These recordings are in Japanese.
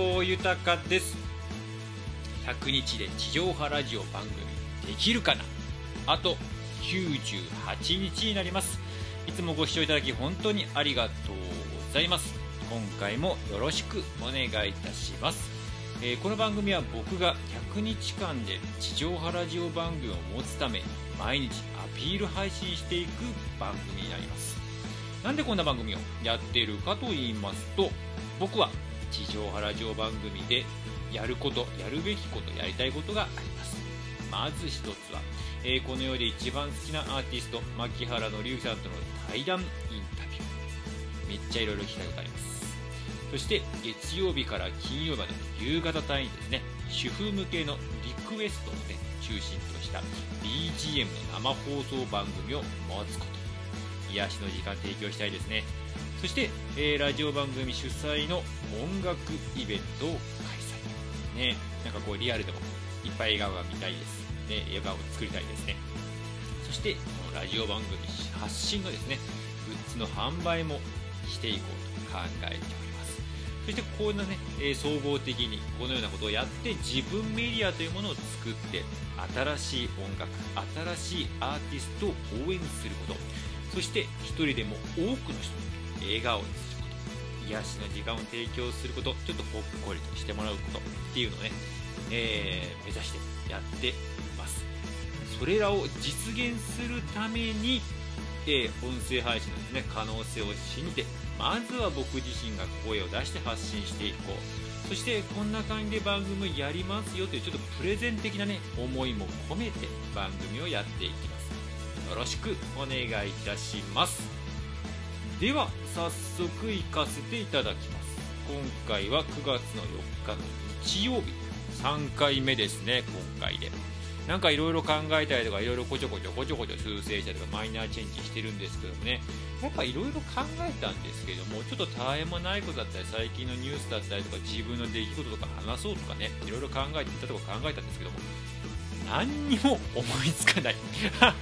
藤豊です。100日で地上波ラジオ番組できるかな？あと98日になります。いつもご視聴いただき本当にありがとうございます。今回もよろしくお願いいたします。えー、この番組は僕が100日間で地上波ラジオ番組を持つため毎日アピール配信していく番組になります。なんでこんな番組をやっているかと言いますと僕は地上波ラジオ番組でやることやるべきことやりたいことがあります。まず1つは、えー、この世で一番好きなアーティスト牧原紀之さんとの対談インタビュー。めっちゃいろいろ聞きたいことあります。そして月曜日から金曜日までの夕方帯にですね。主婦向けのリクエストをね中心とした BGM の生放送番組を持つこと。癒しの時間提供したいですね。そして、えー、ラジオ番組主催の音楽イベントを開催。ね。なんかこうリアルでもいっぱい笑顔が見たいです。ね。笑顔を作りたいですね。そしてこのラジオ番組発信のですねグッズの販売もしていこうと考えております。そしてこんなね、え、総合的にこのようなことをやって自分メディアというものを作って新しい音楽新しいアーティストを応援すること。そして一人でも多くの人笑顔にすること癒しの時間を提供することちょっとほっこりとしてもらうことっていうのをね、えー、目指してやっています。それらを実現するためにえー、音声配信のです、ね、可能性を信じてまずは僕自身が声を出して発信していこう。そしてこんな感じで番組やりますよというちょっとプレゼン的なね思いも込めて番組をやっていきます。よろしくお願いいたします。では早速行かせていただきます。今回は9月の4日の日曜日。3回目ですね今回で。なんかいろいろ考えたりとかいろいろこちょこちょこちょこちょ修正したりとかマイナーチェンジしてるんですけどね。やっぱいろいろ考えたんですけどもちょっとたわいもないことだったり最近のニュースだったりとか自分の出来事とか話そうとかねいろいろ考えていったとこ考えたんですけども何にも思いつかない。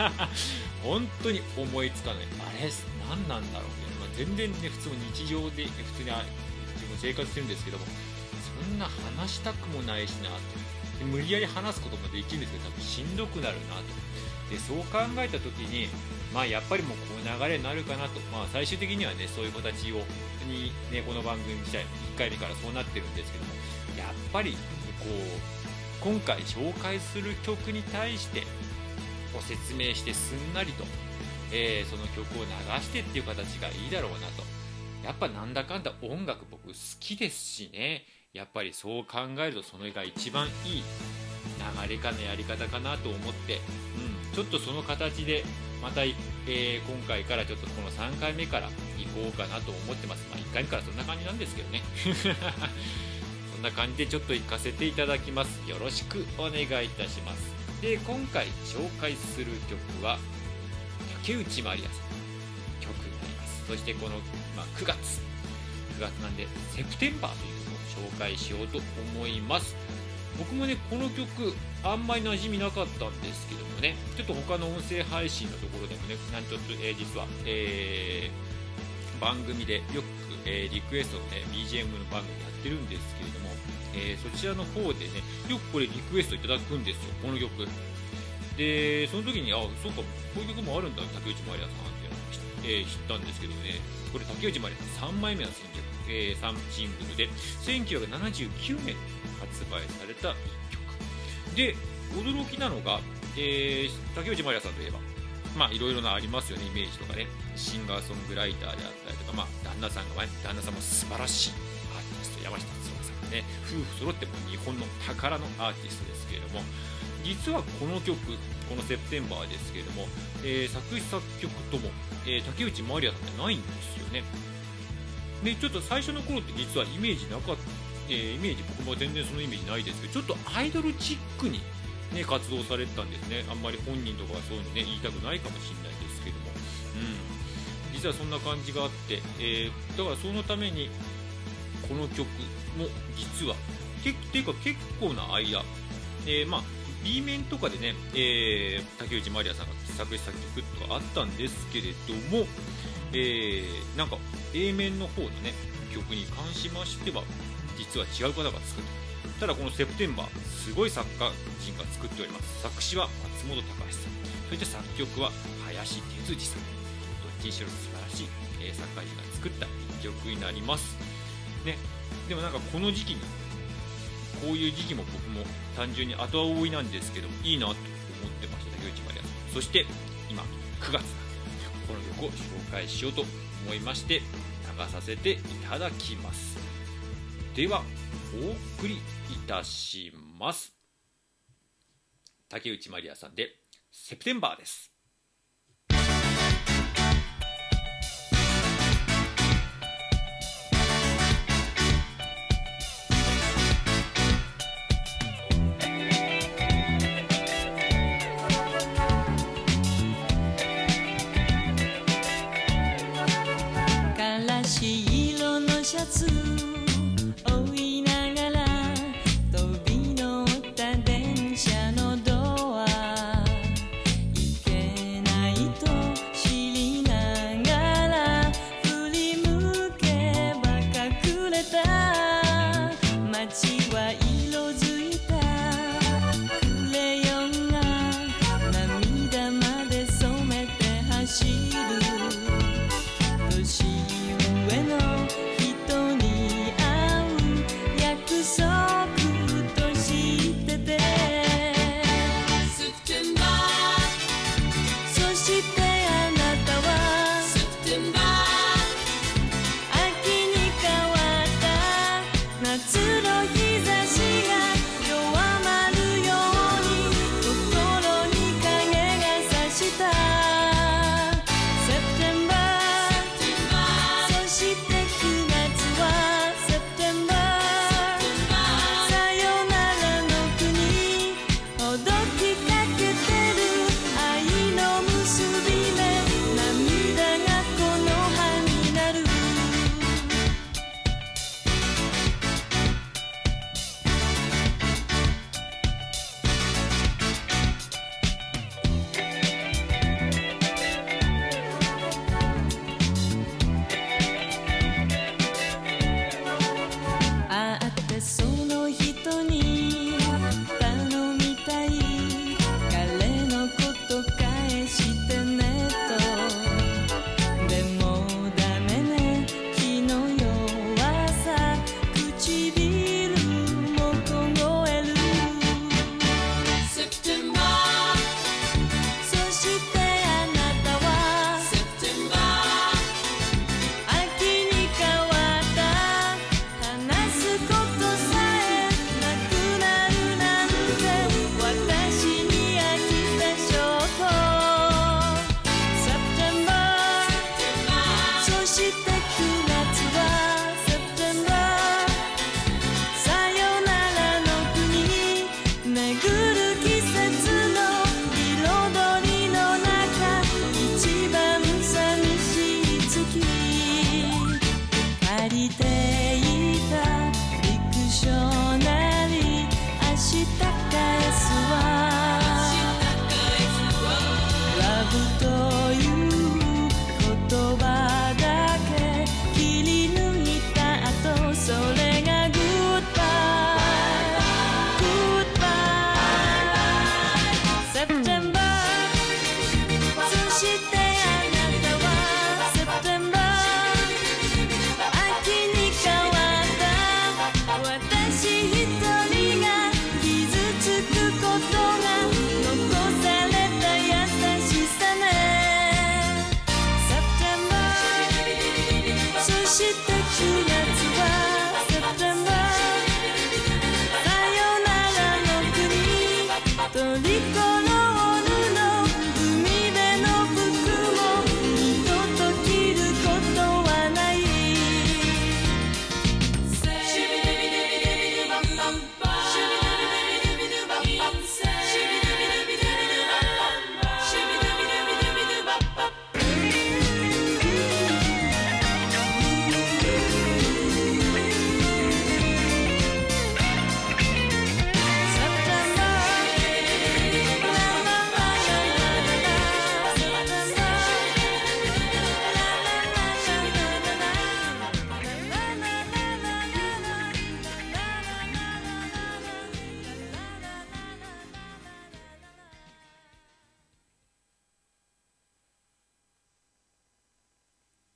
本当に思いつかない。あれ何なんだろうね、全然ね普通日常で普通に自分生活してるんですけどもそんな話したくもないしなと無理やり話すこともできるんですけど多分しんどくなるなとでそう考えた時にまあやっぱりもうこう流れになるかなと、まあ、最終的にはねそういう子たちをに、ね、この番組自体1回目からそうなってるんですけどもやっぱりこう今回紹介する曲に対してご説明してすんなりと、えー、その曲を流してっていう形がいいだろうなとやっぱなんだかんだ音楽僕好きですしねやっぱりそう考えるとそれが一番いい流れかのやり方かなと思って、うん、ちょっとその形でまた、えー、今回からちょっとこの3回目から行こうかなと思ってます。まあ、1回目からそんな感じなんですけどね。そんな感じでちょっと行かせていただきます。よろしくお願いいたします。で、今回紹介する曲は竹内まりやさん曲になります。そしてこの、まあ、9月、9月なんで、セプテンバーというのを紹介しようと思います僕もねこの曲あんまり馴染みなかったんですけどもねちょっと他の音声配信のところでもねなんちょっと、えー、実は、えー、番組でよく、えー、リクエストのね BGM の番組やってるんですけれども、えそちらの方でねよくこれリクエストいただくんですよこの曲でその時にあそうかこういう曲もあるんだ竹内まりやさんっていうのを、え知ったんですけどね。これ竹内まりやさん3枚目の新曲えー、3シングルで1979年発売された1曲。で驚きなのが、えー、竹内まりやさんといえばまあいろいろなありますよねイメージとかね。シンガーソングライターであったりとかまあ旦那さんがね旦那さんも素晴らしいアーティスト山下達郎ね夫婦揃っても日本の宝のアーティストですけれども実はこの曲この「セプテンバー」ですけれども、えー、作詞作曲とも、えー、竹内まりやさんってないんですよね。でちょっと最初の頃って実はイメージなかった、えー、イメージ僕も全然そのイメージないですけどちょっとアイドルチックに、ね、活動されてたんですね。あんまり本人とかはそういうのね言いたくないかもしれないですけども、うん、実はそんな感じがあって、えー、だからそのためにこの曲も実はけていうか結構な間、えー、まあ B 面とかでね、えー、竹内まりやさんが作詞作曲とかあったんですけれども、えー、なんか A 面の方のね曲に関しましては実は違う方が作った。ただこの「セプテンバー」すごい作家人が作っております。作詞は松本隆さん。そして作曲は林哲司さん。どっちにしろ素晴らしい、えー、作家人が作った一曲になります。ね。でもなんかこの時期にこういう時期も僕も単純に後追いなんですけどいいなと思ってました竹内まりやさんそして今9月。なんでこの曲を紹介しようと思いまして流させていただきます。ではお送りいたします。竹内まりやさんで「セプテンバー」です。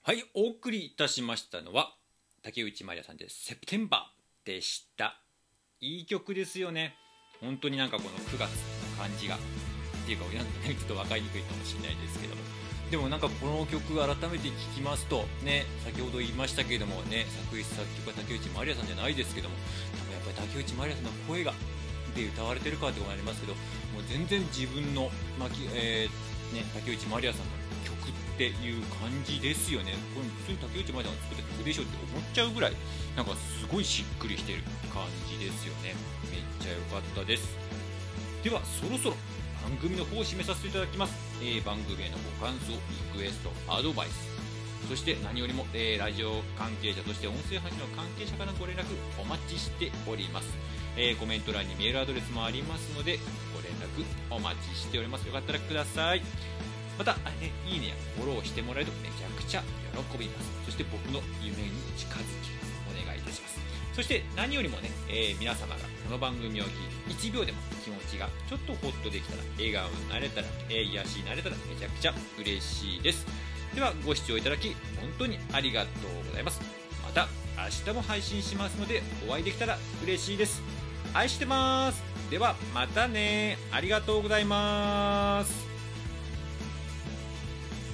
はいお送りいたしましたのは竹内まりやさんで「セプテンバー」でした。いい曲ですよね。本当になんかこの9月の感じがっていうかなんかちょっと分かりにくいかもしれないですけども。でもなんかこの曲改めて聴きますとね先ほど言いましたけれどもね作詞作曲は竹内まりやさんじゃないですけども多分やっぱり竹内まりやさんの声がで歌われてるかってことになりますけどもう全然自分の、まきえーね、竹内まりやさんの曲ってていう感じですよね。これ普通に竹内まりさんが作った曲でしょって思っちゃうぐらいなんかすごいしっくりしてる感じですよね。めっちゃ良かったです。ではそろそろ番組の方を締めさせていただきます、えー番組へのご感想リクエストアドバイス。そして何よりも、えーラジオ関係者そして音声配信の関係者からのご連絡お待ちしております、えーコメント欄にメールアドレスもありますのでご連絡お待ちしております。よかったらください。また、いいねやフォローしてもらえるとめちゃくちゃ喜びます。そして僕の夢に近づきます。お願いいたします。そして何よりもね、えー皆様がこの番組を聞いて1秒でも気持ちがちょっとホッとできたら笑顔になれたら、えー癒しになれたらめちゃくちゃ嬉しいです。ではご視聴いただき本当にありがとうございます。また明日も配信しますのでお会いできたら嬉しいです。愛してます。ではまたね。ありがとうございます。